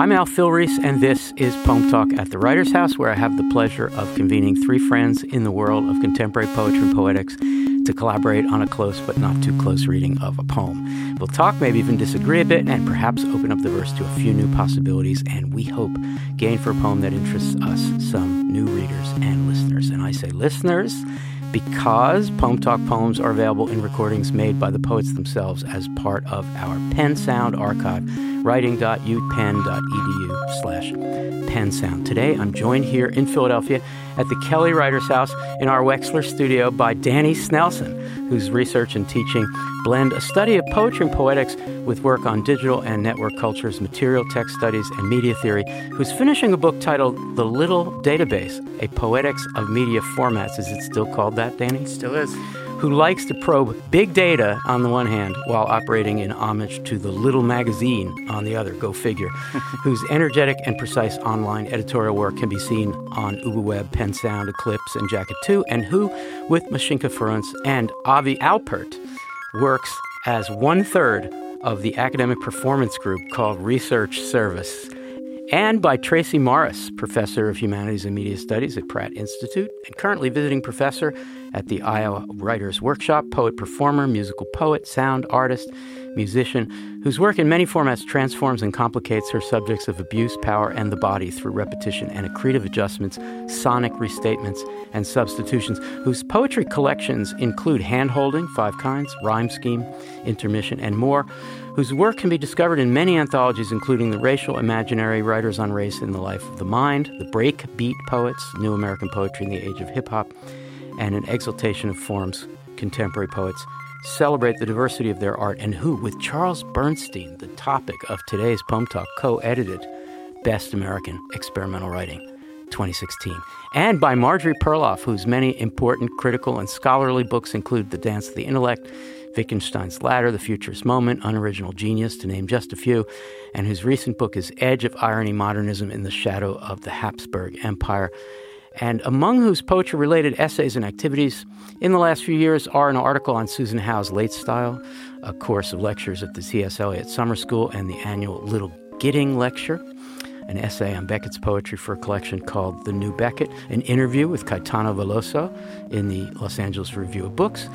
I'm Al Filreis, and this is Poem Talk at the Writer's House, where I have the pleasure of convening three friends in the world of contemporary poetry and poetics to collaborate on a close but not too close reading of a poem. We'll talk, maybe even disagree a bit, and perhaps open up the verse to a few new possibilities, and we hope gain for a poem that interests us some new readers and listeners. And I say listeners because Poem Talk poems are available in recordings made by the poets themselves as part of our PennSound archive, writing.upenn.edu slash pensound. Today, I'm joined here in Philadelphia at the Kelly Writers House in our Wexler studio by Danny Snelson, whose research and teaching blend a study of poetry and poetics with work on digital and network cultures, material text studies, and media theory, who's finishing a book titled The Little Database, a poetics of media formats. Is it still called that, Danny? It still is who likes to probe big data on the one hand while operating in homage to the little magazine on the other, go figure, whose energetic and precise online editorial work can be seen on UbuWeb, PennSound, Eclipse, and Jacket 2, and who, with Mashinka Firunts and Avi Alpert, works as one third of the academic performance group called Research Service. And by Tracie Morris, professor of humanities and media studies at Pratt Institute, and currently visiting professor at the Iowa Writers Workshop, poet performer, musical poet, sound artist, musician, whose work in many formats transforms and complicates her subjects of abuse, power, and the body through repetition and accretive adjustments, sonic restatements, and substitutions, whose poetry collections include Handholding, Five Kinds, Rhyme Scheme, Intermission, and more, whose work can be discovered in many anthologies, including The Racial Imaginary, Writers on Race in the Life of the Mind, The Break Beat Poets, New American Poetry in the Age of Hip Hop, and An Exaltation of Forms, Contemporary Poets celebrate the diversity of their art, and who, with Charles Bernstein, the topic of today's Poem Talk, co edited Best American Experimental Writing 2016. And by Marjorie Perloff, whose many important critical and scholarly books include The Dance of the Intellect, Wittgenstein's Ladder, The Futurist Moment, Unoriginal Genius, to name just a few, and whose recent book is Edge of Irony Modernism in the Shadow of the Habsburg Empire and among whose poetry related essays and activities in the last few years are an article on Susan Howe's Late Style, a course of lectures at the T.S. Eliot Summer School, and the annual Little Gidding Lecture, an essay on Beckett's poetry for a collection called The New Beckett, an interview with Caetano Veloso in the Los Angeles Review of Books,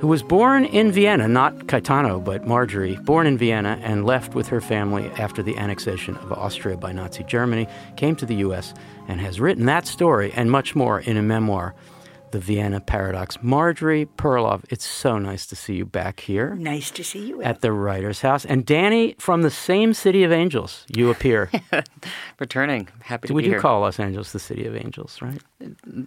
who was born in Vienna, not Caetano, but Marjorie, born in Vienna and left with her family after the annexation of Austria by Nazi Germany, came to the U.S. and has written that story and much more in a memoir the Vienna Paradox. Marjorie Perloff, it's so nice to see you back here. Nice to see you. At the Writer's House. And Danny, from the same City of Angels, you appear. Returning. Happy to we be here. We do call Los Angeles the City of Angels, right?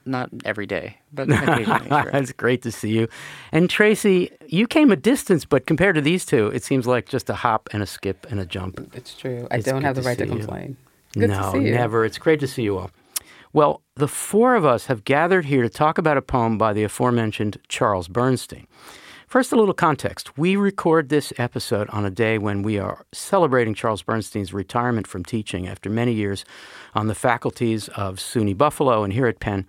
Not every day, but occasionally. Sure. It's great to see you. And Tracie, you came a distance, but compared to these two, it seems like just a hop and a skip and a jump. It's true. I It's don't have the good to right to complain. Good no, to see you. never. It's great to see you all. Well, the four of us have gathered here to talk about a poem by the aforementioned Charles Bernstein. First, a little context. We record this episode on a day when we are celebrating Charles Bernstein's retirement from teaching after many years on the faculties of SUNY Buffalo and here at Penn.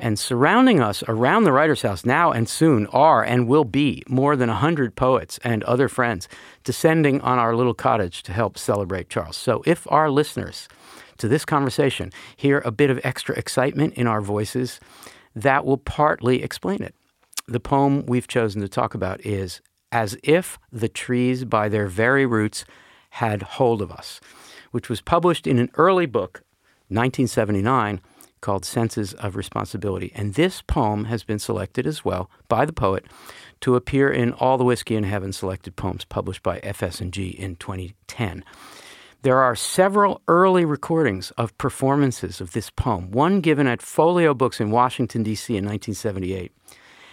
And surrounding us around the Writer's House now and soon are and will be more than 100 poets and other friends descending on our little cottage to help celebrate Charles. So if our listeners to this conversation hear a bit of extra excitement in our voices, that will partly explain it. The poem we've chosen to talk about is As If the Trees by Their Very Roots Had Hold of Us, which was published in an early book, 1979, called Senses of Responsibility. And this poem has been selected as well by the poet to appear in All the Whiskey in Heaven selected poems published by FS&G in 2010. There are several early recordings of performances of this poem, one given at Folio Books in Washington, D.C. in 1978,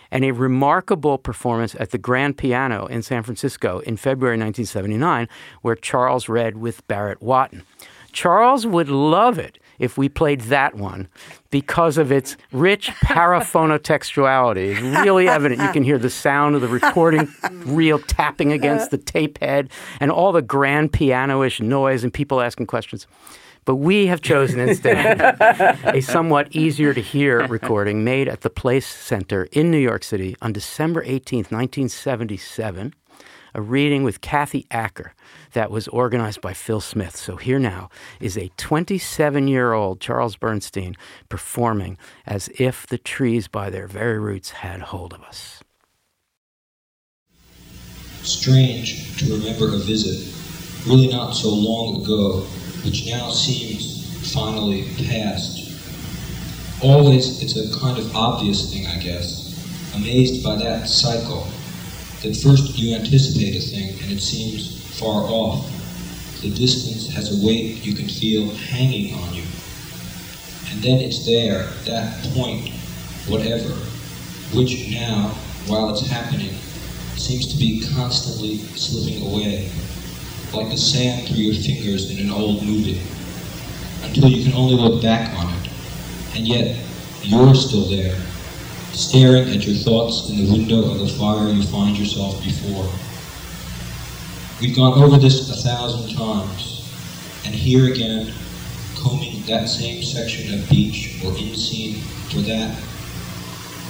and a remarkable performance at the Grand Piano in San Francisco in February 1979, where Charles read with Barrett Watten. Charles would love it if we played that one because of its rich paraphonotextuality. It's really evident. You can hear the sound of the recording reel tapping against the tape head and all the grand piano-ish noise and people asking questions. But we have chosen instead a somewhat easier to hear recording made at the Place Center in New York City on December 18th, 1977 a reading with Kathy Acker that was organized by Phil Smith. So here now is a 27 year old Charles Bernstein performing as if the trees by their very roots had hold of us. Strange to remember a visit, really not so long ago, which now seems finally past. Always, it's a kind of obvious thing, I guess. Amazed by that cycle, that first you anticipate a thing and it seems far off. The distance has a weight you can feel hanging on you. And then it's there, that point, whatever, which now, while it's happening, seems to be constantly slipping away, like the sand through your fingers in an old movie, until you can only look back on it. And yet, you're still there, staring at your thoughts in the window of the fire you find yourself before. We've gone over this a thousand times, and here again, combing that same section of beach or in scene for that.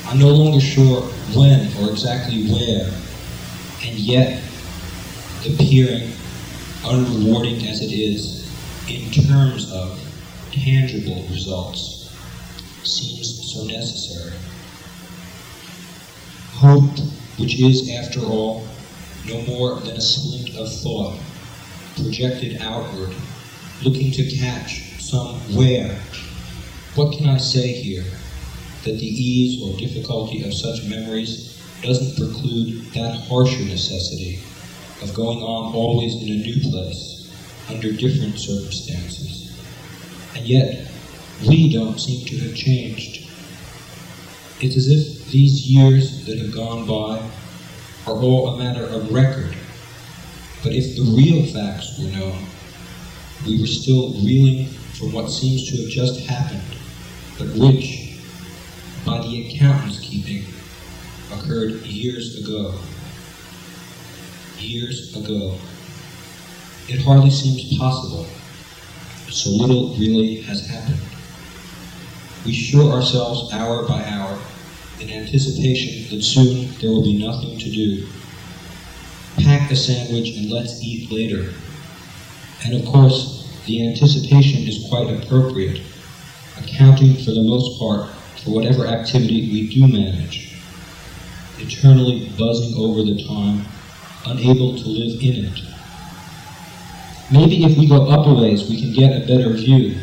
I'm no longer sure when or exactly where and yet, the peering, unrewarding as it is, in terms of tangible results, seems so necessary. Hope, which is, after all, no more than a splint of thought, projected outward, looking to catch somewhere. What can I say here? That the ease or difficulty of such memories doesn't preclude that harsher necessity of going on always in a new place, under different circumstances. And yet, we don't seem to have changed. It's as if these years that have gone by are all a matter of record. But if the real facts were known, we were still reeling from what seems to have just happened, but which, by the accountant's keeping, occurred years ago. Years ago. It hardly seems possible. So little really has happened. We show ourselves hour by hour in anticipation that soon there will be nothing to do. Pack a sandwich and let's eat later. And of course, the anticipation is quite appropriate, accounting for the most part for whatever activity we do manage eternally buzzing over the time, unable to live in it. Maybe if we go up a ways, we can get a better view.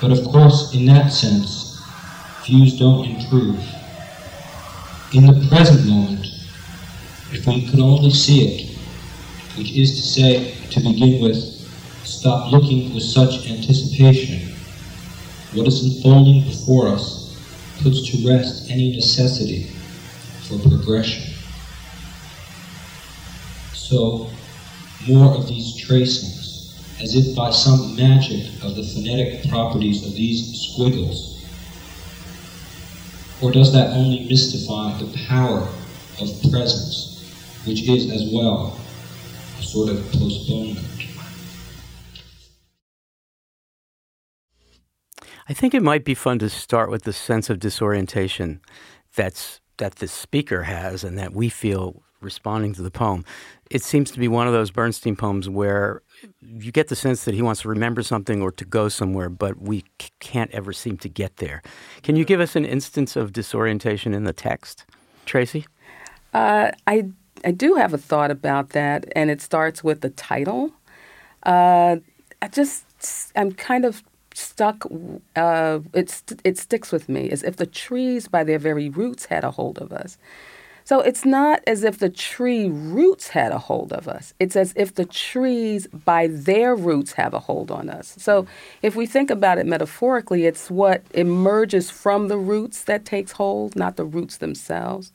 But of course, in that sense, views don't improve. In the present moment, if we could only see it, which is to say, to begin with, stop looking with such anticipation, what is unfolding before us puts to rest any necessity for progression. So, more of these tracings, as if by some magic of the phonetic properties of these squiggles. Or does that only mystify the power of presence, which is as well a sort of postponement? I think it might be fun to start with the sense of disorientation that's that the speaker has and that we feel responding to the poem. It seems to be one of those Bernstein poems where you get the sense that he wants to remember something or to go somewhere, but we c- can't ever seem to get there. Can you give us an instance of disorientation in the text, Tracie? Uh, I I do have a thought about that, and it starts with the title. Uh, I just I'm kind of stuck. Uh, it it sticks with me as if the trees, by their very roots, had a hold of us. So it's not as if the tree roots had a hold of us. It's as if the trees, by their roots, have a hold on us. So hmm. if we think about it metaphorically, it's what emerges from the roots that takes hold, not the roots themselves.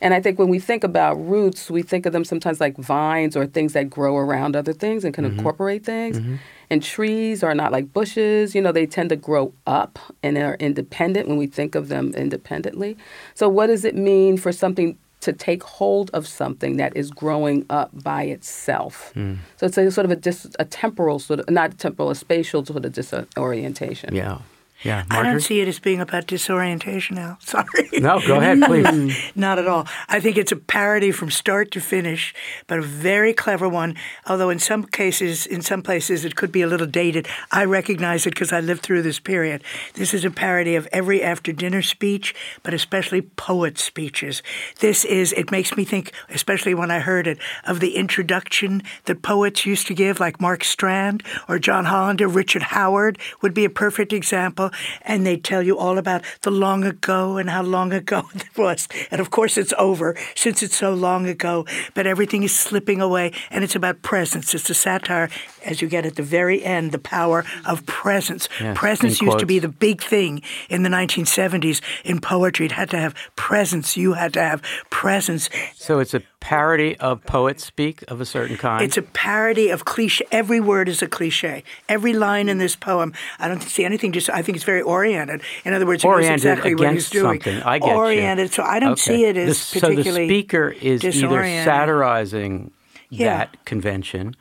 And I think when we think about roots, we think of them sometimes like vines or things that grow around other things and can mm-hmm. incorporate things. Mm-hmm. And trees are not like bushes, you know, they tend to grow up and are independent when we think of them independently. So, what does it mean for something to take hold of something that is growing up by itself? Mm. So, it's a sort of a, dis, a temporal, sort of, not temporal, a spatial sort of disorientation. Yeah. Yeah, I don't see it as being about disorientation now. Sorry. No, go ahead, please. Not at all. I think it's a parody from start to finish, but a very clever one. Although in some cases, in some places, it could be a little dated. I recognize it because I lived through this period. This is a parody of every after dinner speech, but especially poet speeches. This is, it makes me think, especially when I heard it, of the introduction that poets used to give, like Mark Strand or John Hollander, Richard Howard would be a perfect example. And they tell you all about the long ago and how long ago it was. And of course, it's over since it's so long ago, but everything is slipping away. And it's about presence. It's a satire, as you get at the very end, the power of presence. Yes, presence used to be the big thing in the 1970s in poetry. It had to have presence. You had to have presence. So it's a parody of poet speak of a certain kind. It's a parody of cliche. Every word is a cliche. Every line in this poem, I don't see anything. Just I think it's very oriented. In other words, it knows oriented exactly what against he's doing. something. I get you. oriented. So I don't Okay. see it as The- so particularly. the speaker is either satirizing Yeah. that convention,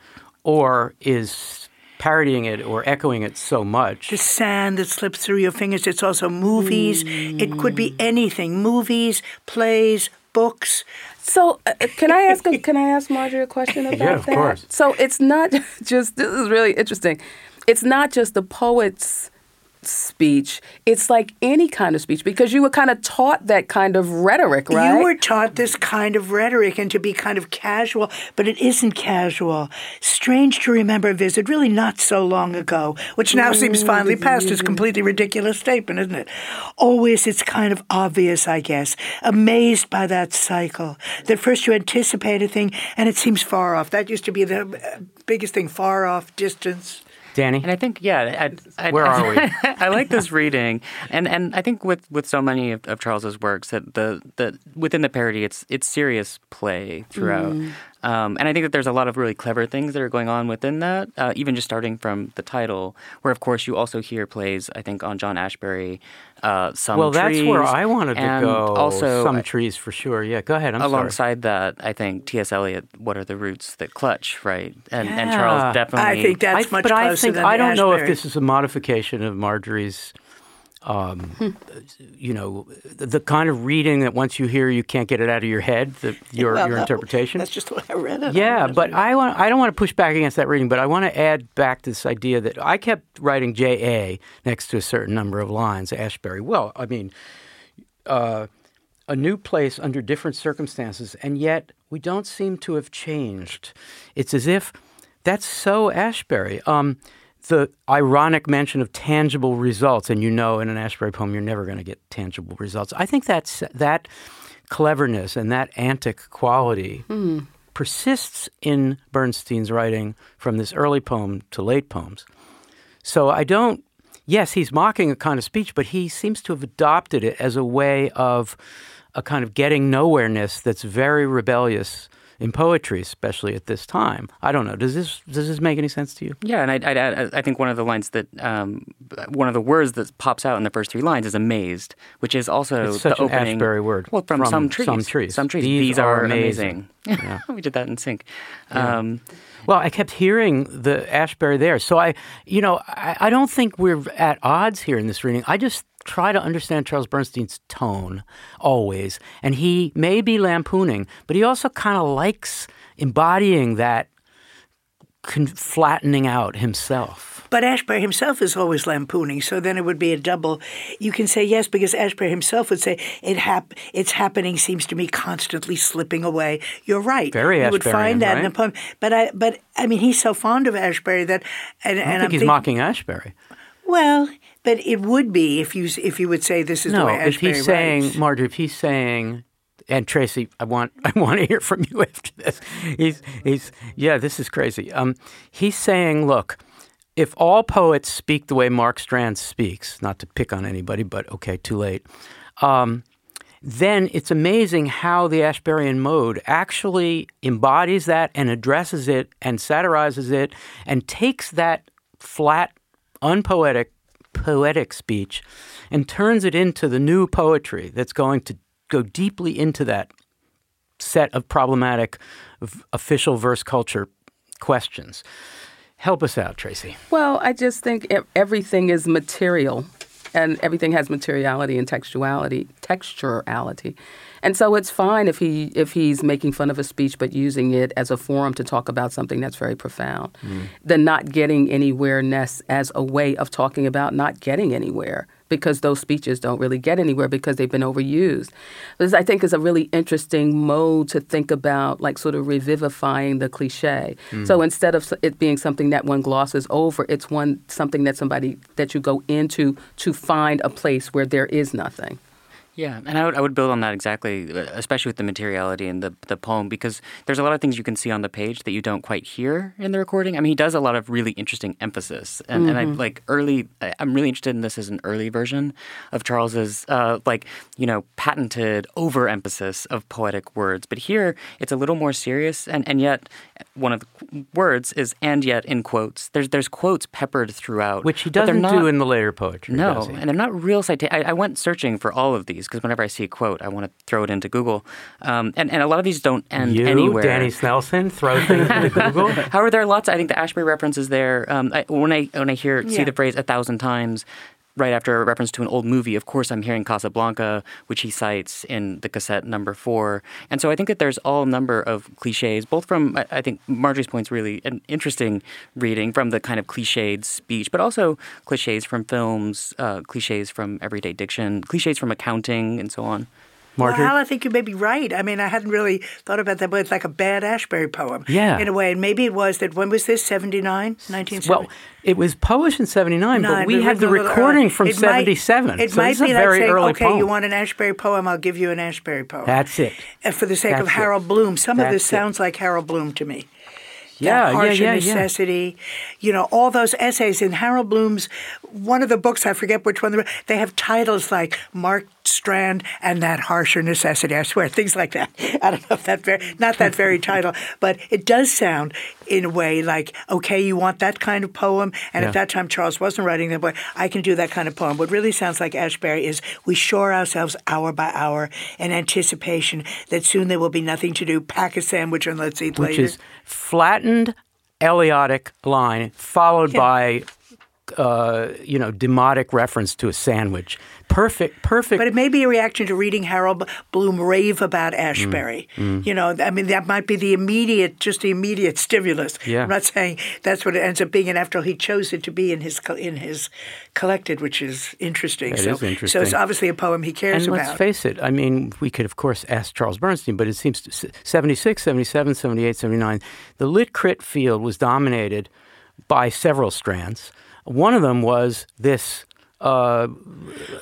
or is parodying it or echoing it so much. the sand that slips through your fingers. It's also movies. It could be anything. Movies, plays, books. So, uh, can I ask? A, can I ask Marjorie a question about Yeah, of that? course. So it's not just. This is really interesting. It's not just the poet's speech. It's like any kind of speech because you were kind of taught that kind of rhetoric, right? You were taught this kind of rhetoric and to be kind of casual, but it isn't casual. Strange to remember a visit really not so long ago, which now seems finally past. It's a completely ridiculous statement, isn't it? Always it's kind of obvious, I guess. Amazed by that cycle. That first you anticipate a thing and it seems far off. That used to be the uh, biggest thing far off, distance. Danny, And I think, yeah, I, I, Where are we? I like this reading, and and I think with, with so many of, of Charles's works that the the within the parody, it's it's serious play throughout, mm. Um, and I think that there's a lot of really clever things that are going on within that. Uh, even just starting from the title, where of course you also hear plays. I think on John Ashbery, uh, some well, that's where I wanted to go. Also, some trees for sure. Yeah, go ahead. I'm sorry. alongside that, I think T.S. Eliot. What are the roots that clutch, right? And and Charles definitely. I think that's I- much but closer I think than I don't know if this is a modification of Marjorie's. Um, you know, the, the kind of reading that once you hear, you can't get it out of your head. The, your Well, your no, interpretation. That's just what I read. It. Yeah, but I want I don't want to push back against that reading, but I want to add back to this idea that I kept writing J A next to a certain number of lines, Ashbery. Well, I mean, uh, a new place under different circumstances, and yet we don't seem to have changed. It's as if that's so Ashbery. Um, the ironic mention of tangible results, and you know, in an Ashbery poem, you're never going to get tangible results. I think that's that cleverness and that antic quality hmm. persists in Bernstein's writing from this early poem to late poems. So I don't, yes, he's mocking a kind of speech, but he seems to have adopted it as a way of a kind of getting nowhereness that's very rebellious in poetry, especially at this time. I don't know. Does this does this make any sense to you? Yeah, and I'd, I'd add, I think one of the lines that, um, one of the words that pops out in the first three lines is amazed, which is also the opening. Ashbery word. Well, from, From some trees. Some Trees. Some trees. These These, are are, amazing. amazing. Yeah. we did that in sync. Um, Well, I kept hearing the Ashbery there. So I, you know, I, I don't think we're at odds here in this reading. I just try to understand Charles Bernstein's tone always. And he may be lampooning, but he also kind of likes embodying that con- flattening out himself. But Ashbery himself is always lampooning, so then it would be a double. You can say yes because Ashbery himself would say it hap- it's happening seems to me constantly slipping away. You're right. Very You would find that in the poem. But I but I mean he's so fond of Ashbery that and, I and think I'm he's thinking- mocking Ashbery. Well, but it would be if you if you would say this is the No, way if he's saying, writes. Marjorie, if he's saying, and Tracie, I want, I want to hear from you after this. He's, he's, yeah, this is crazy. Um, he's saying, look, if all poets speak the way Mark Strand speaks, not to pick on anybody, but okay, too late. Um, then it's amazing how the Ashberyan mode actually embodies that and addresses it and satirizes it and takes that flat, unpoetic, poetic speech and turns it into the new poetry that's going to go deeply into that set of problematic official verse culture questions. Help us out, Tracie. Well, I just think everything is material and everything has materiality and textuality, texturality. And so it's fine if he if he's making fun of a speech but using it as a forum to talk about something that's very profound, mm. than not getting anywhere ness as a way of talking about not getting anywhere because those speeches don't really get anywhere because they've been overused. This I think is a really interesting mode to think about, like sort of revivifying the cliche. Mm. So instead of it being something that one glosses over, it's one something that somebody that you go into to find a place where there is nothing. Yeah, and I would, I would build on that exactly, especially with the materiality and the, the poem, because there's a lot of things you can see on the page that you don't quite hear in the recording. I mean, he does a lot of really interesting emphasis, and, mm-hmm. and I mm-hmm. like early. I'm really interested in this as an early version of Charles's, uh, like you know, patented overemphasis of poetic words. But here, it's a little more serious, and and yet one of the words is and yet in quotes. There's there's quotes peppered throughout, which he doesn't not, do in the later poetry. No, and they're not real citations. I, I went searching for all of these because whenever I see a quote, I want to throw it into Google. Um, and, and a lot of these don't end you, anywhere. Danny Snelson, throw things into Google. However, there are lots. I think the Ashbery reference is there. Um, I, when I when I hear yeah. see the phrase a thousand times, right after a reference to an old movie, of course, I'm hearing Casablanca, which he cites in the cassette number four. And so I think that there's all number of cliches, both from, I think Marjorie's point's really an interesting reading from the kind of cliched speech, but also cliches from films, uh, cliches from everyday diction, cliches from accounting, and so on. Marjorie? Well, Al, I think you may be right. I mean, I hadn't really thought about that, but it's like a bad Ashbery poem. Yeah. In a way. And maybe it was that, when was this, 79? 1970? Well, it was published in 79, but we had the recording early. from it 77. Might, it so might be like saying, okay, poem. you want an Ashbery poem, I'll give you an Ashbery poem. That's it. And for the sake That's of Harold it. Bloom. Some That's of this it. sounds like Harold Bloom to me yeah, harsh yeah, yeah, necessity. Yeah. You know, all those essays in Harold Bloom's one of the books, I forget which one, they have titles like Mark Strand and That Harsher Necessity. I swear, things like that. I don't know if that very, not that very title, but it does sound in a way like, okay, you want that kind of poem. And yeah. at that time, Charles wasn't writing that, but I can do that kind of poem. What really sounds like Ashbery is we shore ourselves hour by hour in anticipation that soon there will be nothing to do. Pack a sandwich and let's eat Which later. Which is flattened Eliotic line followed yeah. by uh, you know, demotic reference to a sandwich. Perfect, perfect. But it may be a reaction to reading Harold Bloom rave about Ashbery. Mm, mm. You know, I mean, that might be the immediate, just the immediate stimulus. Yeah. I'm not saying that's what it ends up being, and after all, he chose it to be in his in his collected, which is interesting. That so, is interesting. So it's obviously a poem he cares and about. let's face it. I mean, we could of course ask Charles Bernstein, but it seems 76, 77, 78, 79, the lit crit field was dominated by several strands. One of them was this uh,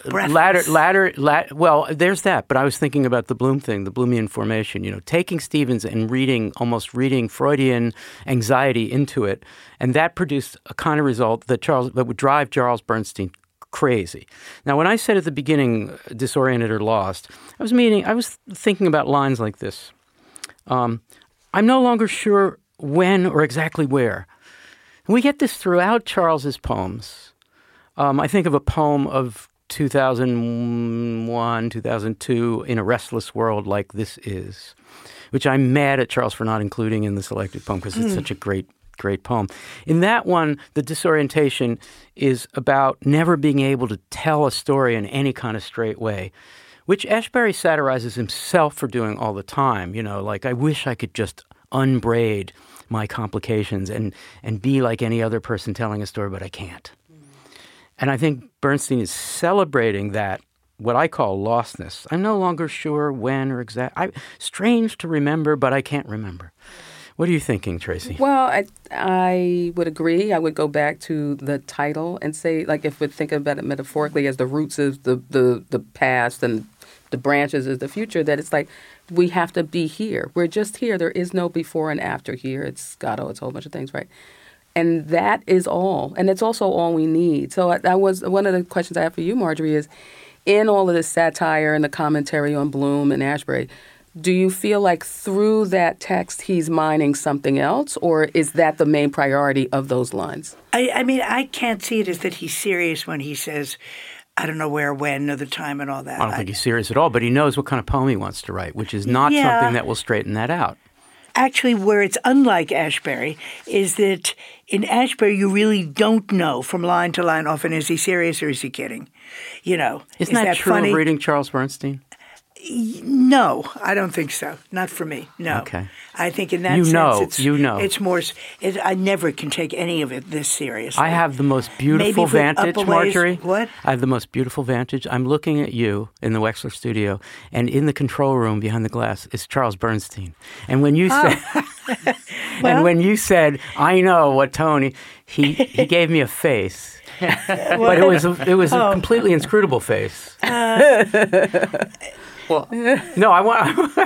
ladder, ladder, ladder. Well, there's that. But I was thinking about the Bloom thing, the Bloomian formation. You know, taking Stevens and reading, almost reading Freudian anxiety into it, and that produced a kind of result that Charles that would drive Charles Bernstein crazy. Now, when I said at the beginning, disoriented or lost, I was meaning I was thinking about lines like this. Um, I'm no longer sure when or exactly where. And we get this throughout Charles's poems. Um, I think of a poem of 2001, 2002, In a Restless World Like This Is, which I'm mad at Charles for not including in the selected poem because it's mm. such a great, great poem. In that one, the disorientation is about never being able to tell a story in any kind of straight way which Ashbery satirizes himself for doing all the time. You know, like, I wish I could just unbraid my complications and, and be like any other person telling a story, but I can't. And I think Bernstein is celebrating that, what I call lostness. I'm no longer sure when or exact. I, strange to remember, but I can't remember. What are you thinking, Tracie? Well, I, I would agree. I would go back to the title and say, like, if we think about it metaphorically as the roots of the, the, the past and the branches is the future, that it's like we have to be here. We're just here. There is no before and after here. It's Gatto, it's a whole bunch of things, right? And that is all. And it's also all we need. So that was one of the questions I have for you, Marjorie, is in all of this satire and the commentary on Bloom and Ashbery, do you feel like through that text he's mining something else, or is that the main priority of those lines? I, I mean, I can't see it as that he's serious when he says, I don't know where, when, or the time, and all that. I don't think he's serious at all, but he knows what kind of poem he wants to write, which is not yeah. something that will straighten that out. actually where it's unlike Ashbery is that in Ashbery you really don't know from line to line. Often is he serious or is he kidding? You know, Isn't is that, true funny? of reading Charles Bernstein? No, I don't think so. Not for me. No. Okay. I think in that You sense, know, it's you know. it's more. It, I never can take any of it this seriously. I have the most beautiful vantage, Marjorie. what? I have the most beautiful vantage. I'm looking at you in the Wexler studio, and in the control room behind the glass is Charles Bernstein. And when you oh. said, Well- and when you said, "I know what Tony," he he gave me a face, but it was a, it was Oh. a completely inscrutable face. Uh, Well, No, I want.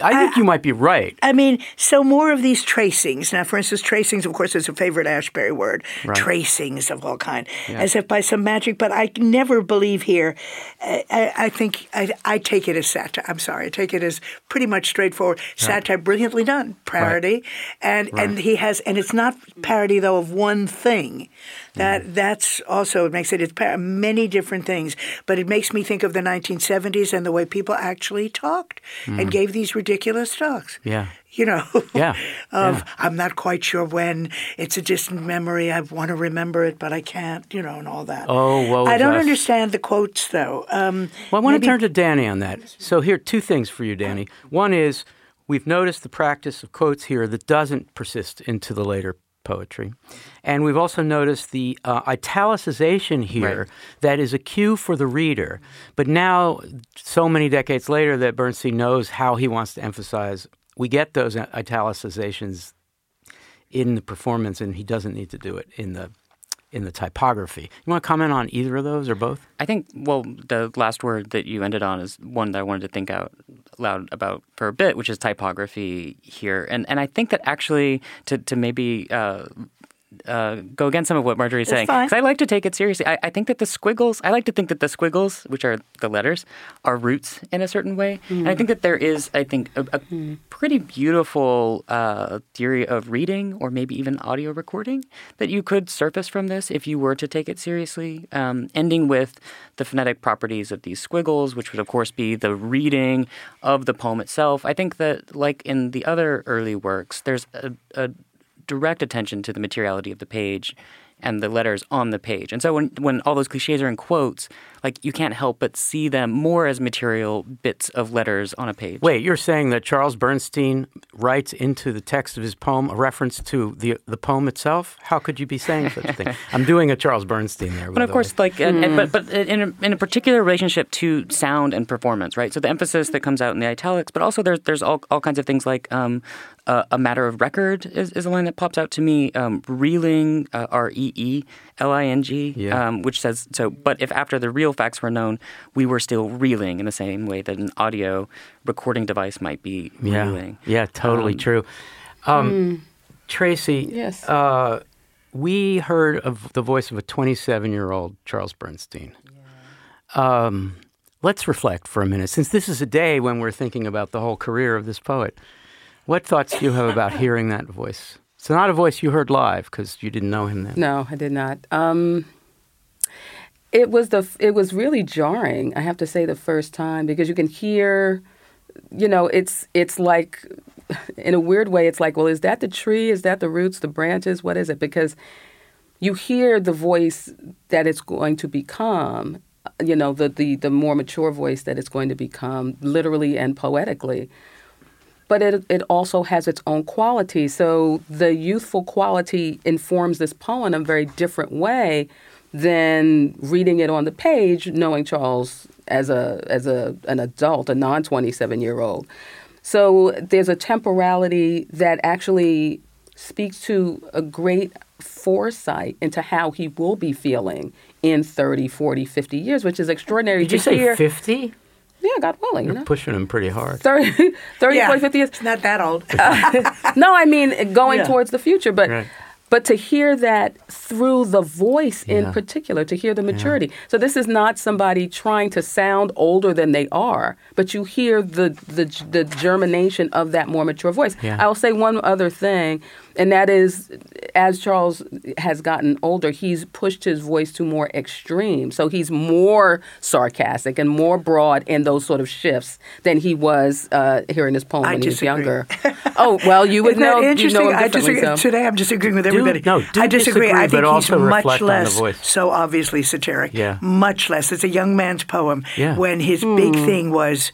I think you might be right. I mean, so more of these tracings. Now, for instance, tracings, of course, is a favorite Ashbery word. Right. Tracings of all kind, as if by some magic. But I never believe here. I, I, I think I, I take it as satire. I'm sorry, I take it as pretty much straightforward satire, brilliantly done, parody, and and he has, and it's not parody though of one thing. That that's also it makes it it's many different things, but it makes me think of the 1970s and the way people actually talked and gave these ridiculous talks Yeah. you know, Yeah, of yeah. I'm not quite sure when. It's a distant memory. I want to remember it, but I can't. You know, and all that. Oh, woe I don't us. understand the quotes though. Um, Well, I want maybe- to turn to Danny on that. So here, two things for you, Danny. One is we've noticed the practice of quotes here that doesn't persist into the later poetry, and we've also noticed the uh, italicization here Right. that is a cue for the reader. But now, so many decades later, that Bernstein knows how he wants to emphasize. We get those italicizations in the performance, and he doesn't need to do it in the in the typography. You want to comment on either of those or both? I think, well, the last word that you ended on is one that I wanted to think out loud about for a bit, which is typography here. And and I think that actually to, to maybe uh, uh, go against some of what Marjorie's saying, because I like to take it seriously. I, I think that the squiggles, I like to think that the squiggles, which are the letters, are roots in a certain way. And I think that there is, I think, a, a pretty beautiful uh, theory of reading or maybe even audio recording that you could surface from this if you were to take it seriously, um, ending with the phonetic properties of these squiggles, which would, of course, be the reading of the poem itself. I think that, like in the other early works, there's a, a direct attention to the materiality of the page and the letters on the page. And so when when all those cliches are in quotes, like you can't help but see them more as material bits of letters on a page. Wait, you're saying that Charles Bernstein writes into the text of his poem a reference to the the poem itself? How could you be saying such a thing? I'm doing a Charles Bernstein there. by But of the course, way. like, and, and- but but in a, in a particular relationship to sound and performance, right? So the emphasis that comes out in the italics, but also there's there's all, all kinds of things like um, uh, a matter of record is, is a line that pops out to me. Um, reeling, uh, R E E L I N G, Yeah. um, which says so. But if after the real facts were known, we were still reeling in the same way that an audio recording device might be yeah, reeling. yeah, totally Um, true. Um, Tracie, Yes. uh, we heard of the voice of a 27 year old Charles Bernstein. Um, let's reflect for a minute, since this is a day when we're thinking about the whole career of this poet. What thoughts do you have about hearing that voice? It's not a voice you heard live because you didn't know him then. No, I did not. Um, it was the it was really jarring. I have to say the first time because you can hear, you know, it's it's like, in a weird way, it's like, well, is that the tree? Is that the roots, the branches? What is it? Because you hear the voice that it's going to become, you know, the the the more mature voice that it's going to become, literally and poetically but it it also has its own quality. So the youthful quality informs this poem in a very different way than reading it on the page, knowing Charles as a as a an adult, a non twenty seven year old. So there's a temporality that actually speaks to a great foresight into how he will be feeling in 30, 40, 50 years, which is extraordinary Did you say 50? Yeah, God willing, you You're know. pushing him pretty hard. 30, 30 Yeah, 40, 50 years. it's not that old. Uh, no, I mean going Yeah. towards the future, but Right. but to hear that through the voice Yeah. in particular, to hear the maturity. So this is not somebody trying to sound older than they are, but you hear the the the germination of that more mature voice. Yeah. I will say one other thing and that is as Charles has gotten older, he's pushed his voice to more extreme. So he's more sarcastic and more broad in those sort of shifts than he was uh, here in his poem I when he was younger. oh well, you would Isn't know. You interesting? know him I differently, disagree. so. Today I'm disagreeing with everybody. no, do I disagree. disagree, I think but he's also much reflect on the less so obviously satiric. Yeah. Much less. It's a young man's poem Yeah. when his big thing was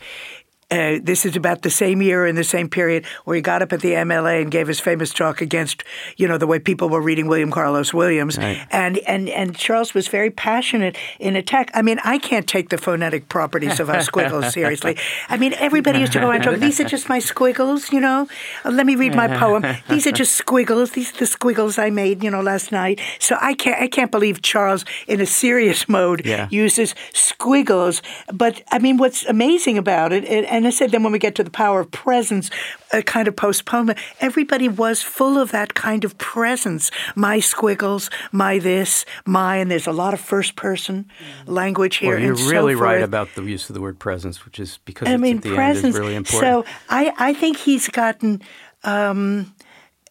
uh, this is about the same year in the same period where he got up at the MLA and gave his famous talk against, you know, the way people were reading William Carlos Williams, and and and Charles was very passionate in attack. I mean, I can't take the phonetic properties of our squiggles seriously. I mean, everybody used to go around talking. These are just my squiggles, you know. Uh, Let me read my poem. These are just squiggles. These are the squiggles I made, you know, last night. So I can't I can't believe Charles, in a serious mode, Yeah. uses squiggles. But I mean, what's amazing about it, and, and I said then when we get to the power of presence, a kind of postponement, everybody was full of that kind of presence. My squiggles, my this, my, and there's a lot of first person language here. Well, you're and so really right forth. about the use of the word presence, which is because I it's mean, at the presence. end is really important. So I, I think he's gotten. Um,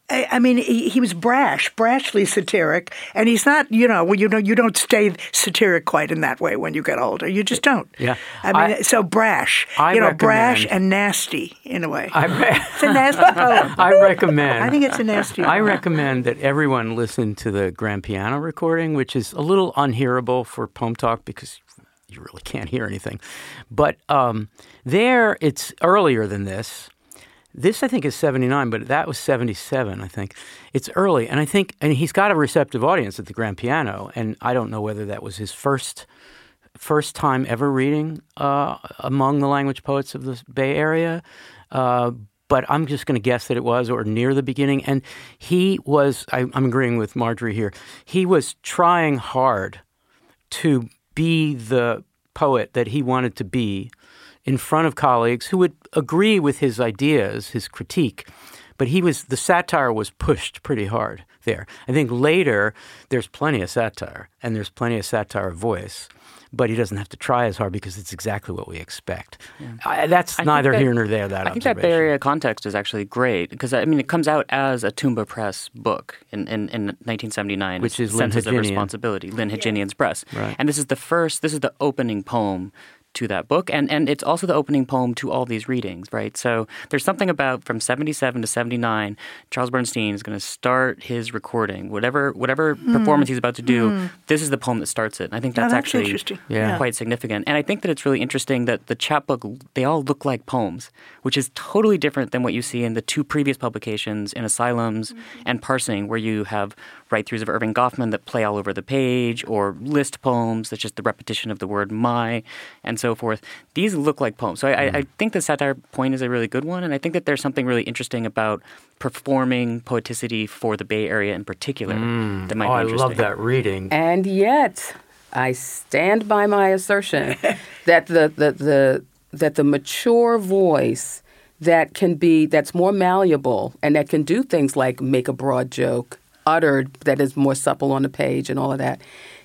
I, I mean, he, he was brash, brashly satiric, and he's not. You know, well, you know, you don't stay satiric quite in that way when you get older. You just don't. Yeah. I mean, I- so brash. I you know, brash and nasty in a way. I, re- it's a nasty poem. I recommend. I think it's a nasty. I poem. recommend that everyone listen to the grand piano recording, which is a little unhearable for Poem Talk because you really can't hear anything. But um, there, it's earlier than this. This, I think, is 79, but that was 77, I think. It's early. And I think, and he's got a receptive audience at the grand piano. And I don't know whether that was his first first time ever reading uh, among the language poets of the Bay Area. Uh, but I'm just going to guess that it was, or near the beginning. And he was, I, I'm agreeing with Marjorie here, he was trying hard to be the poet that he wanted to be in front of colleagues who would agree with his ideas, his critique. But he was the satire was pushed pretty hard there. I think later there's plenty of satire and there's plenty of satire voice, but he doesn't have to try as hard because it's exactly what we expect. I, uh, that's I neither that- here nor there. That I think that Bay observation. Area context is actually great because I mean it comes out as a Tuumba Press book in, in, in 1979, Which is Senses of Responsibility, Lyn Hejinian's press, Right. and this is the first, this is the opening poem to that book, and and it's also the opening poem to all these readings, right? So there's something about from 77 to 79, Charles Bernstein is going to start his recording, whatever whatever hmm. performance he's about to do. Hmm. This is the poem that starts it, and I think that's, that's actually. Yeah. quite significant. And I think that it's really interesting that the chapbook they all look like poems, which is totally different than what you see in the two previous publications in Asylums mm-hmm. and Parsing, where you have write-throughs of Erving Goffman that play all over the page, or list poems that's just the repetition of the word "my" and so forth. These look like poems. So I, I, mm. I think the satire point is a really good one, and I think that there's something really interesting about performing poeticity for the Bay Area in particular mm. that might Oh, be I interesting. love that reading. And yet, I stand by my assertion that the, the, the, that the mature voice that can be, that's more malleable and that can do things like make a broad joke, uttered that is more supple on the page and all of that.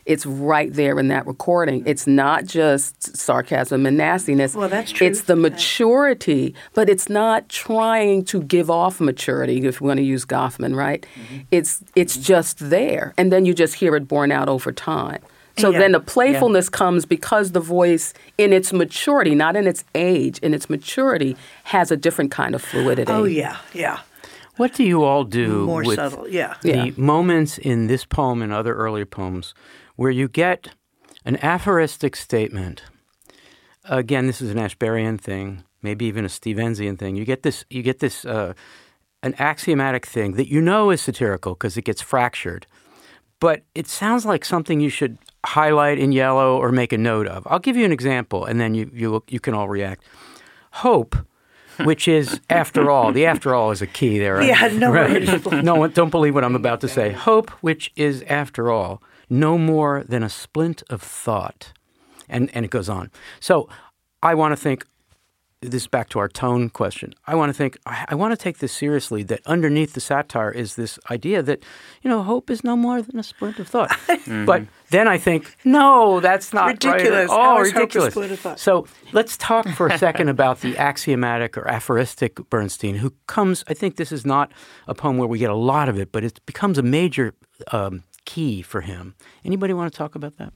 It's right there in that recording. It's not just sarcasm and nastiness. Well, that's true. It's the maturity, but it's not trying to give off maturity. If we want to use Goffman, right? Mm-hmm. It's it's just there, and then you just hear it borne out over time. So Yeah. then the playfulness comes because the voice, in its maturity, not in its age, in its maturity, has a different kind of fluidity. Oh yeah, yeah. What do you all do More with subtle. Yeah. the Yeah. moments in this poem and other earlier poems where you get an aphoristic statement? Again, this is an Ashberyan thing, maybe even a Stevensian thing. You get this, you get this, uh, an axiomatic thing that you know is satirical because it gets fractured, but it sounds like something you should highlight in yellow or make a note of. I'll give you an example, and then you you you can all react. Hope, which is after all, the after all is a key there. Right? Yeah, no right? no one don't believe what I'm about to say. Hope, which is after all, no more than a splint of thought, and and it goes on. So, I want to think this back to our tone question. I want to think. I, I want to take this seriously. That underneath the satire is this idea that, you know, hope is no more than a splint of thought. But then I think, no, that's not right. Ridiculous. Oh, hope a ridiculous. of thought? So let's talk for a second about the axiomatic or aphoristic Bernstein, who comes. I think this is not a poem where we get a lot of it, but it becomes a major um, key for him. Anybody want to talk about that?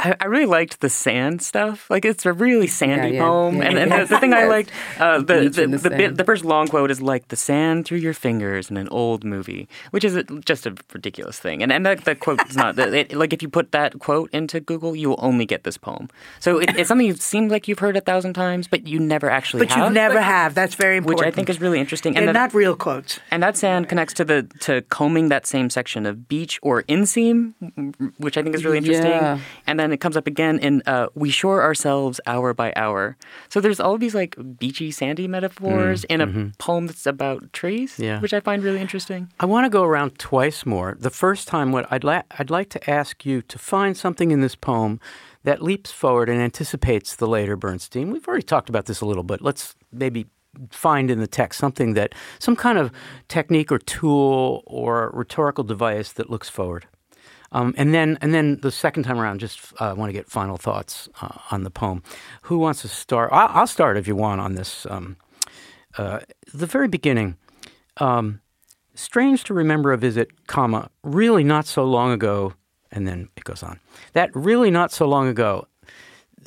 I, I really liked the sand stuff. Like it's a really sandy yeah. poem, Yeah, and, and yeah. the, the thing I liked, uh, the the, the the, bit, the first long quote is like the sand through your fingers in an old movie, which is a, just a ridiculous thing. And and that, that quote is not it, like if you put that quote into Google, you will only get this poem. So it, it's something you seem like you've heard a thousand times, but you never actually But have. you never have. That's very important. which. I think is really interesting. They're that- not real quotes. and that sand connects to the to combing that same section of beach or inseam, which I think is really interesting. Yeah. And then it comes up again in uh, "We shore ourselves hour by hour." So there's all these like beachy, sandy metaphors in a poem that's about trees, Yeah. which I find really interesting. I want to go around twice more. The first time, what I'd la- I'd like to ask you to find something in this poem that leaps forward and anticipates the later Bernstein. We've already talked about this a little bit. Let's maybe find in the text something that some kind of technique or tool or rhetorical device that looks forward. Um, and then, and then the second time around, just uh, want to get final thoughts uh, on the poem. Who wants to start? I'll, I'll start if you want on this. Um, uh, the very beginning. Um, strange to remember a visit, comma, really not so long ago, and then it goes on. That really not so long ago.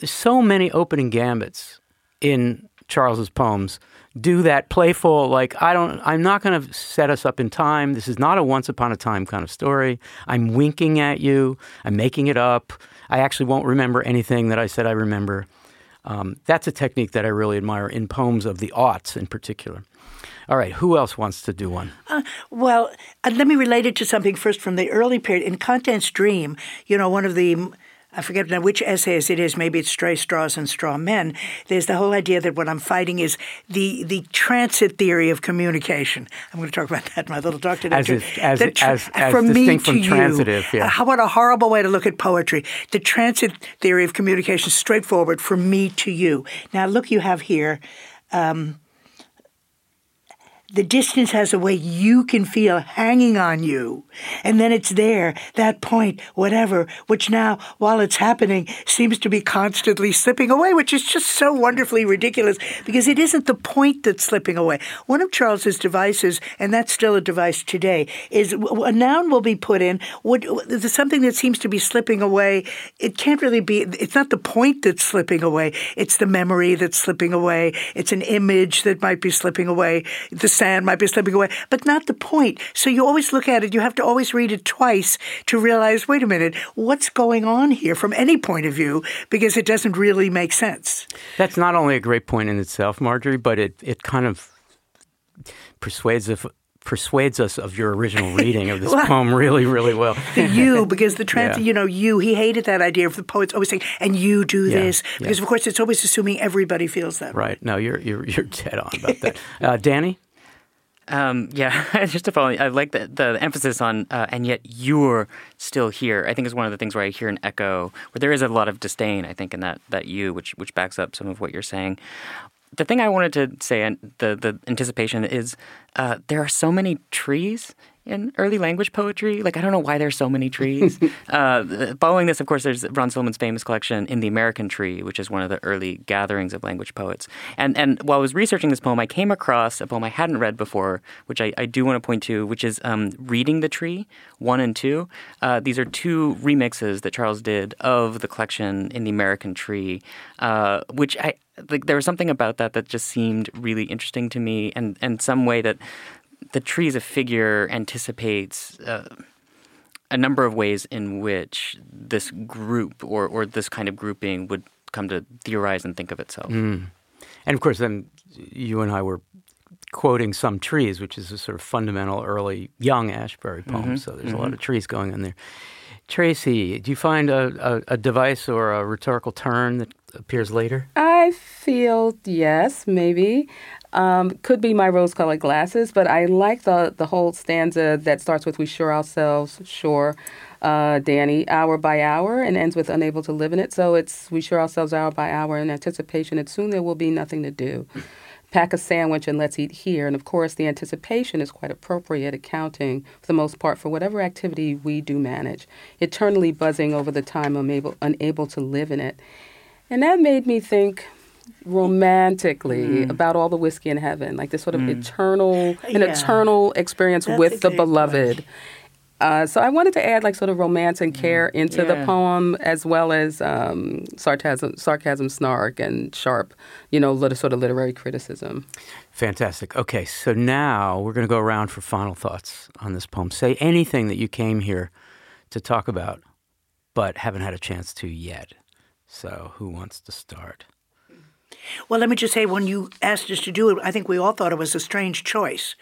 So many opening gambits in Charles's poems do that playful like I don't I'm not going to set us up in time. This is not a once upon a time kind of story. I'm winking at you. I'm making it up. I actually won't remember anything that I said I remember. Um, that's a technique that I really admire in poems of the aughts in particular. All right, who else wants to do one? Well, uh, let me relate it to something first from the early period. In Content's Dream, you know, one of the I forget now which essays it is. Maybe it's Stray Straws and Straw Men. There's the whole idea that what I'm fighting is the the transit theory of communication. I'm going to talk about that in my little doctorate. As lecture. is- as- The as- as from me distinct to from you. transitive, yeah. Uh, how about a horrible way to look at poetry? The transit theory of communication, straightforward, from me to you. Now, look, you have here. Um, the distance has a way you can feel hanging on you. And then it's there, that point, whatever, which now, while it's happening, seems to be constantly slipping away, which is just so wonderfully ridiculous because it isn't the point that's slipping away. One of Charles's devices, and that's still a device today, is a noun will be put in. What, something that seems to be slipping away. It can't really be, it's not the point that's slipping away, it's the memory that's slipping away, it's an image that might be slipping away. The sand might be slipping away, but not the point. So you always look at it, you have to always read it twice to realize, wait a minute, what's going on here from any point of view, because it doesn't really make sense. That's not only a great point in itself, Marjorie, but it, it kind of persuades us, persuades us of your original reading of this Well- poem really, really well. The you, because the trans, Yeah. you know, you, he hated that idea of the poets always saying, and you do Yeah, this, yeah. because of course it's always assuming everybody feels that. Right. No, you're, you're, you're dead on about that. Uh, Danny? Um, yeah, just to follow, I like the, the emphasis on, uh, and yet you're still here. I think is one of the things where I hear an echo, where there is a lot of disdain. I think in that that you, which which backs up some of what you're saying. The thing I wanted to say, and the the anticipation is, uh, there are so many trees in early language poetry. Like I don't know why there's so many trees. uh, following this, of course, there's Ron Silliman's famous collection in the American Tree, which is one of the early gatherings of language poets. And and while I was researching this poem, I came across a poem I hadn't read before, which I, I do want to point to, which is um, "Reading the Tree" one and two. Uh, these are two remixes that Charles did of the collection in the American Tree, uh, which I like. There was something about that that just seemed really interesting to me, and and some way that the tree as a figure anticipates uh, a number of ways in which this group or, or this kind of grouping would come to theorize and think of itself. Mm. And of course, then you and I were quoting some trees, which is a sort of fundamental early young Ashbery poem. Mm-hmm. So there's a lot mm-hmm. of trees going on there. Tracie, do you find a, a, a device or a rhetorical turn that appears later? I feel yes, maybe. Um, could be my rose-colored glasses, but I like the the whole stanza that starts with "We sure ourselves sure." uh, Danny, hour by hour, and ends with unable to live in it. So it's we sure ourselves hour by hour in anticipation that soon there will be nothing to do. Pack a sandwich and let's eat here. And of course, the anticipation is quite appropriate, accounting for the most part for whatever activity we do manage. Eternally buzzing over the time unable, unable to live in it. And that made me think romantically mm. about all the whiskey in heaven, like this sort of mm. eternal, an yeah. eternal experience That's with the beloved. Uh, so I wanted to add like sort of romance and care mm. into yeah. the poem, as well as um, sarcasm, sarcasm, snark, and sharp, you know, little sort of literary criticism. Fantastic. Okay, so now we're going to go around for final thoughts on this poem. Say anything that you came here to talk about, but haven't had a chance to yet. So, who wants to start? Well, let me just say, when you asked us to do it, I think we all thought it was a strange choice.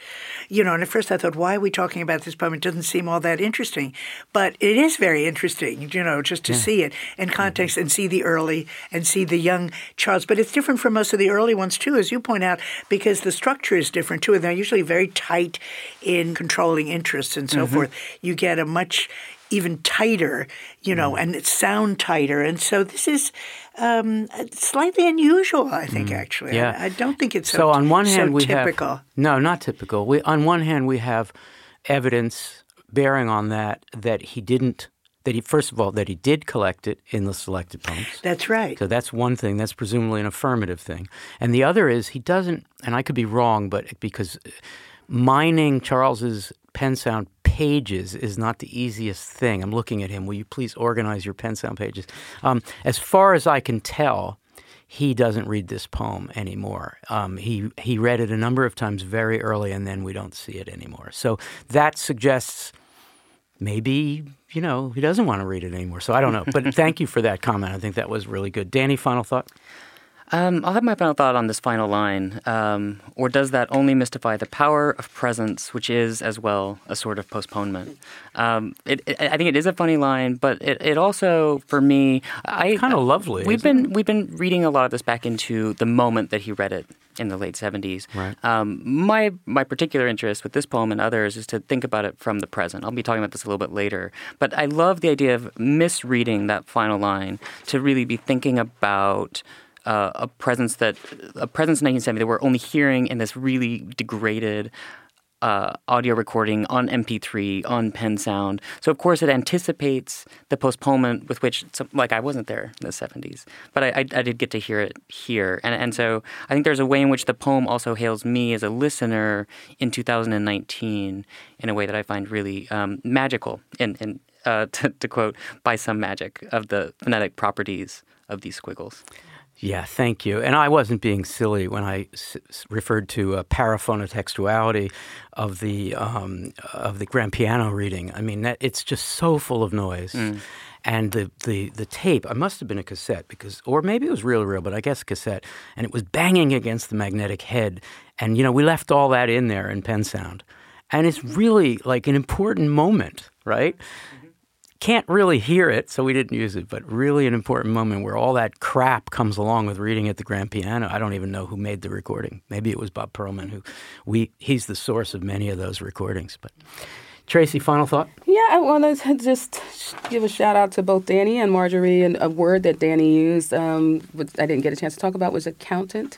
You know, and at first I thought, why are we talking about this poem? It doesn't seem all that interesting. But it is very interesting, you know, just to yeah. see it in context mm-hmm. and see the early and see the young Charles. But it's different from most of the early ones, too, as you point out, because the structure is different, too. And they're usually very tight in controlling interests and so mm-hmm. forth. You get a much even tighter, you know, mm. and sound tighter. And so this is um, slightly unusual, I think, mm. actually. Yeah. I, I, don't think it's so, so on one hand so we typical. have no, not typical. We, on one hand, we have evidence bearing on that that he didn't. That he first of all that he did collect it in the selected poems. That's right. So that's one thing. That's presumably an affirmative thing. And the other is he doesn't. And I could be wrong, but because mining Charles's PennSound pages is not the easiest thing. I'm looking at him. Will you please organize your PennSound pages? Um, as far as I can tell, he doesn't read this poem anymore. Um, he he read it a number of times very early, and then we don't see it anymore. So that suggests maybe you know he doesn't want to read it anymore. So I don't know. But thank you for that comment. I think that was really good. Danny, final thought. Um, I'll have my final thought on this final line. Um, or does that only mystify the power of presence, which is as well a sort of postponement? Um, it, it, I think it is a funny line, but it, it also, for me, I kind of lovely. We've been we've been reading a lot of this back into the moment that he read it in the late seventies. Right. Um, my my particular interest with this poem and others is to think about it from the present. I'll be talking about this a little bit later, but I love the idea of misreading that final line to really be thinking about uh, a presence that a presence in 1970 that we're only hearing in this really degraded uh, audio recording on MP3 on PennSound. So of course it anticipates the postponement with which, like I wasn't there in the 70s, but I, I, I, did get to hear it here, and and so I think there's a way in which the poem also hails me as a listener in 2019 in a way that I find really um, magical. In, in uh, to, to quote, by some magic of the phonetic properties of these squiggles. Yeah, thank you. And I wasn't being silly when I s- referred to a paraphonotextuality of the um, of the grand piano reading. I mean, that, it's just so full of noise. Mm. And the, the, the tape, I must have been a cassette because, or maybe it was real, real, but I guess cassette, and it was banging against the magnetic head. And, you know, we left all that in there in PennSound. And it's really like an important moment, right? Can't really hear it, so we didn't use it, but really an important moment where all that crap comes along with reading at the grand piano. I don't even know who made the recording. Maybe it was Bob Perelman, who we he's the source of many of those recordings. But Tracie, final thought? Yeah, I want to just give a shout out to both Danny and Marjorie. And a word that Danny used, um, which I didn't get a chance to talk about, was accountant,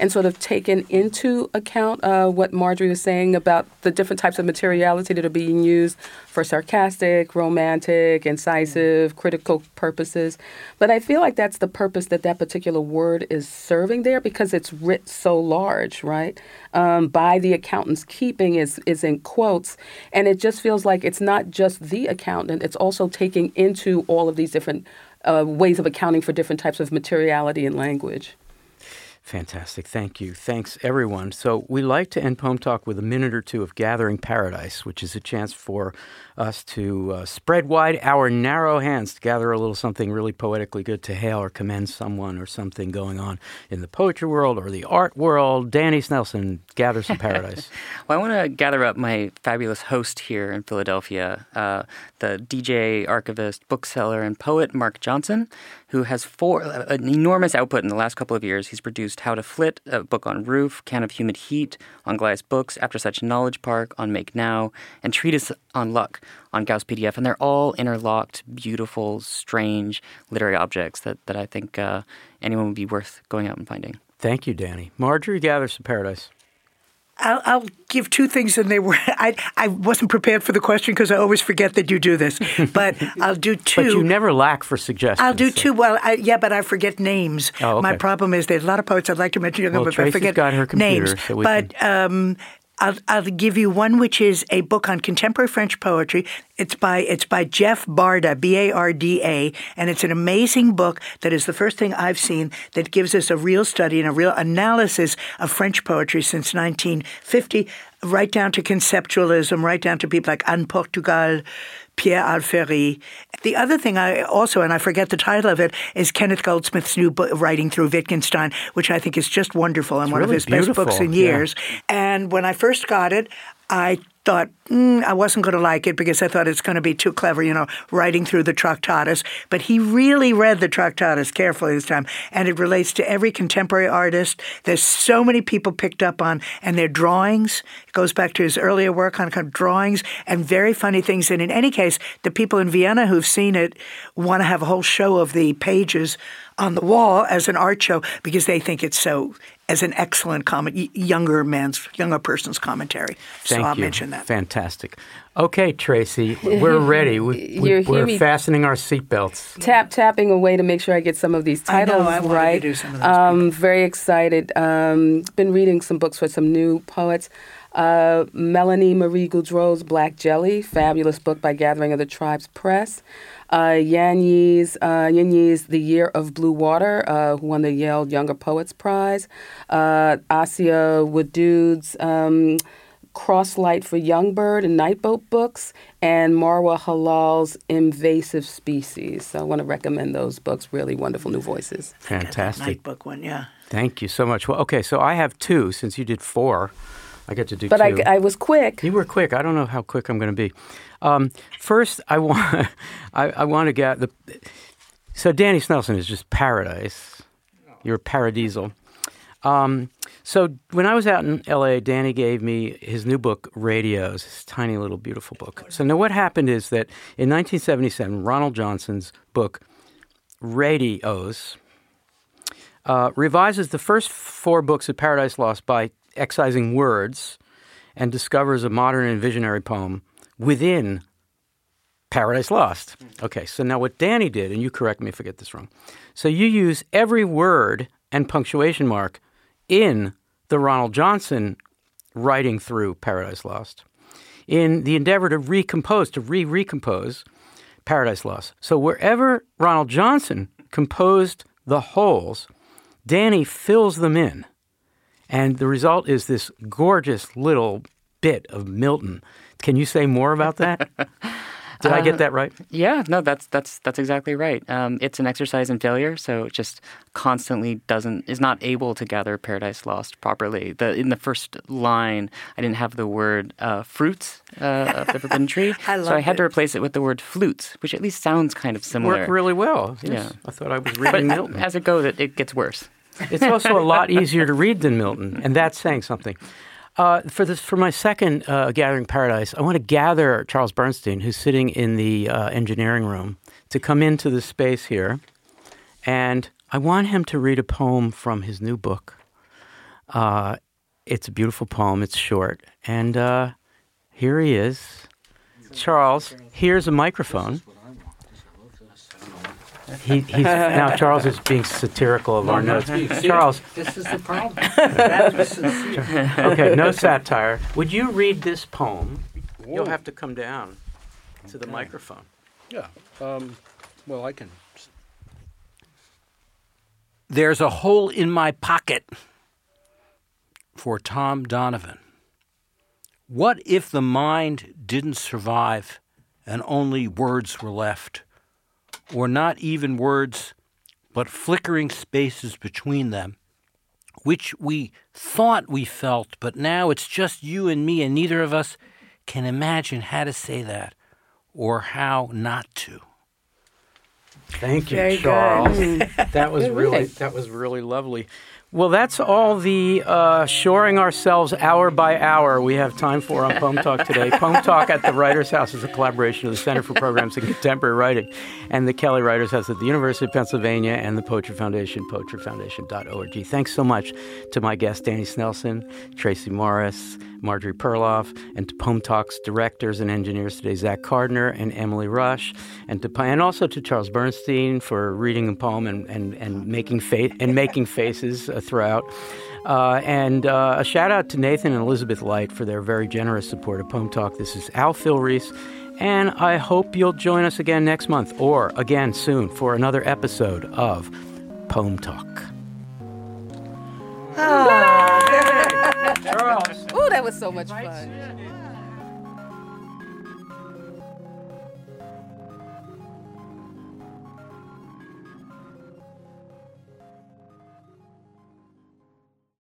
and sort of taken into account uh, what Marjorie was saying about the different types of materiality that are being used for sarcastic, romantic, incisive, critical purposes. But I feel like that's the purpose that that particular word is serving there because it's writ so large, right? Um, by the accountant's keeping is is in quotes, and it just feels like it's not just the accountant, it's also taking into all of these different uh, ways of accounting for different types of materiality and language. Fantastic. Thank you. Thanks, everyone. So, we like to end Poem Talk with a minute or two of Gathering Paradise, which is a chance for us to uh, spread wide our narrow hands to gather a little something really poetically good to hail or commend someone or something going on in the poetry world or the art world. Danny Snelson, gather some paradise. well, I want to gather up my fabulous host here in Philadelphia, uh, the DJ, archivist, bookseller, and poet Mark Johnson, who has four, an enormous output in the last couple of years. He's produced How to Flit, a book on Roof, Can of Humid Heat, on Goliath Books, After Such Knowledge Park, on Make Now, and Treatise on Luck on Gauss PDF. And they're all interlocked, beautiful, strange literary objects that, that I think uh, anyone would be worth going out and finding. Thank you, Danny. Marjorie gathers to paradise. I'll, I'll, give two things, and they were. I I wasn't prepared for the question because I always forget that you do this. But I'll do two. But you never lack for suggestions. I'll do two. Well, I, yeah, but I forget names. Oh, okay. My problem is there's a lot of poets I'd like to mention, well, but Tracie's I forget got her computer, names. So but um, I'll, I'll give you one, which is a book on contemporary French poetry. It's by it's by Jeff Barda, B A R D A, and it's an amazing book that is the first thing I've seen that gives us a real study and a real analysis of French poetry since 1950, right down to conceptualism, right down to people like Anne Portugal, Pierre Alferi. The other thing I also, and I forget the title of it, is Kenneth Goldsmith's new book, Writing Through Wittgenstein, which I think is just wonderful and it's one really of his beautiful. best books in years. Yeah. And when I first got it, I thought mm, I wasn't going to like it because I thought it's going to be too clever, you know, writing through the Tractatus. But he really read the Tractatus carefully this time, and it relates to every contemporary artist. There's so many people picked up on, and their drawings. It goes back to his earlier work on kind of drawings and very funny things. And in any case, the people in Vienna who've seen it want to have a whole show of the pages on the wall as an art show because they think it's so as an excellent comment, younger man's, younger person's commentary. Thank so I'll you. mention that. Fantastic. Okay, Tracie, we're ready. We, we, You're are fastening our seatbelts. Tap tapping away to make sure I get some of these titles I know, titles I wanted to right. do some of those um, very excited. Um, been reading some books with some new poets. Uh, Melanie Maria Goodreaux's Black Jelly, fabulous book by Gathering of the Tribes Press. Uh, Yanyi's, uh, Yanyi's The Year of Blue Water, uh, who won the Yale Younger Poets Prize. Uh, Asiya Wadud's um, Crosslight for Youngbird and Nightboat books, and Marwa Helal's Invasive Species. So I want to recommend those books. Really wonderful new voices. Fantastic. Night book one, yeah. Thank you so much. Well, okay, so I have two since you did four. I get to do But two. I, I was quick. You were quick. I don't know how quick I'm going to be. Um, first, I want I, I want to get the. So Danny Snelson is just paradise. You're paradisal. Um, so when I was out in L.A., Danny gave me his new book, Radios, this tiny little beautiful book. So now what happened is that in 1977, Ronald Johnson's book, Radios, uh, revises the first four books of Paradise Lost by excising words and discovers a modern and visionary poem within Paradise Lost. Okay, so now what Danny did, and you correct me if I get this wrong. So you use every word and punctuation mark in the Ronald Johnson writing through Paradise Lost in the endeavor to recompose, to re recompose Paradise Lost. So wherever Ronald Johnson composed the holes, Danny fills them in. And the result is this gorgeous little bit of Milton. Can you say more about that? Did I get that right? Yeah, no, that's that's that's exactly right. Um, it's an exercise in failure, so it just constantly doesn't is not able to gather Paradise Lost properly. The in the first line, I didn't have the word uh, fruits uh, of the forbidden tree, I so I had to replace it with the word flutes, which at least sounds kind of similar. Worked really well. Yes. Yeah. I thought I was but reading Milton. as it goes, it, it gets worse. It's also a lot easier to read than Milton, and that's saying something. Uh, for this, for my second uh, gathering paradise, I want to gather Charles Bernstein, who's sitting in the uh, engineering room, to come into the space here, and I want him to read a poem from his new book. Uh, it's a beautiful poem. It's short, and uh, here he is. Charles, here's a microphone. He, he's, now Charles is being satirical of our notes. Charles, This is the problem. okay, no satire. Would you read this poem? You'll have to come down to the microphone. Yeah. Um, well, I can. There's a hole in my pocket for Tom Donovan. What if the mind didn't survive and only words were left? Or not even words, but flickering spaces between them, which we thought we felt, but now it's just you and me, and neither of us can imagine how to say that or how not to. Thank you, Very. Charles. that was really that was really lovely. Well, that's all the uh, shoring ourselves hour by hour we have time for on Poem Talk today. Poem Talk at the Writers House is a collaboration of the Center for Programs in Contemporary Writing and the Kelly Writers House at the University of Pennsylvania and the Poetry Foundation, poetryfoundation.org. Thanks so much to my guests, Danny Snelson, Tracie Morris, Marjorie Perloff, and to Poem Talk's directors and engineers today, Zach Carduner and Emily Rush, and to and also to Charles Bernstein for reading a poem and, and, and making fa- and making faces throughout. Uh, and uh, a shout out to Nathan and Elizabeth Light for their very generous support of Poem Talk. This is Al Filreis, and I hope you'll join us again next month or again soon for another episode of Poem Talk. Ooh, that was so much fun.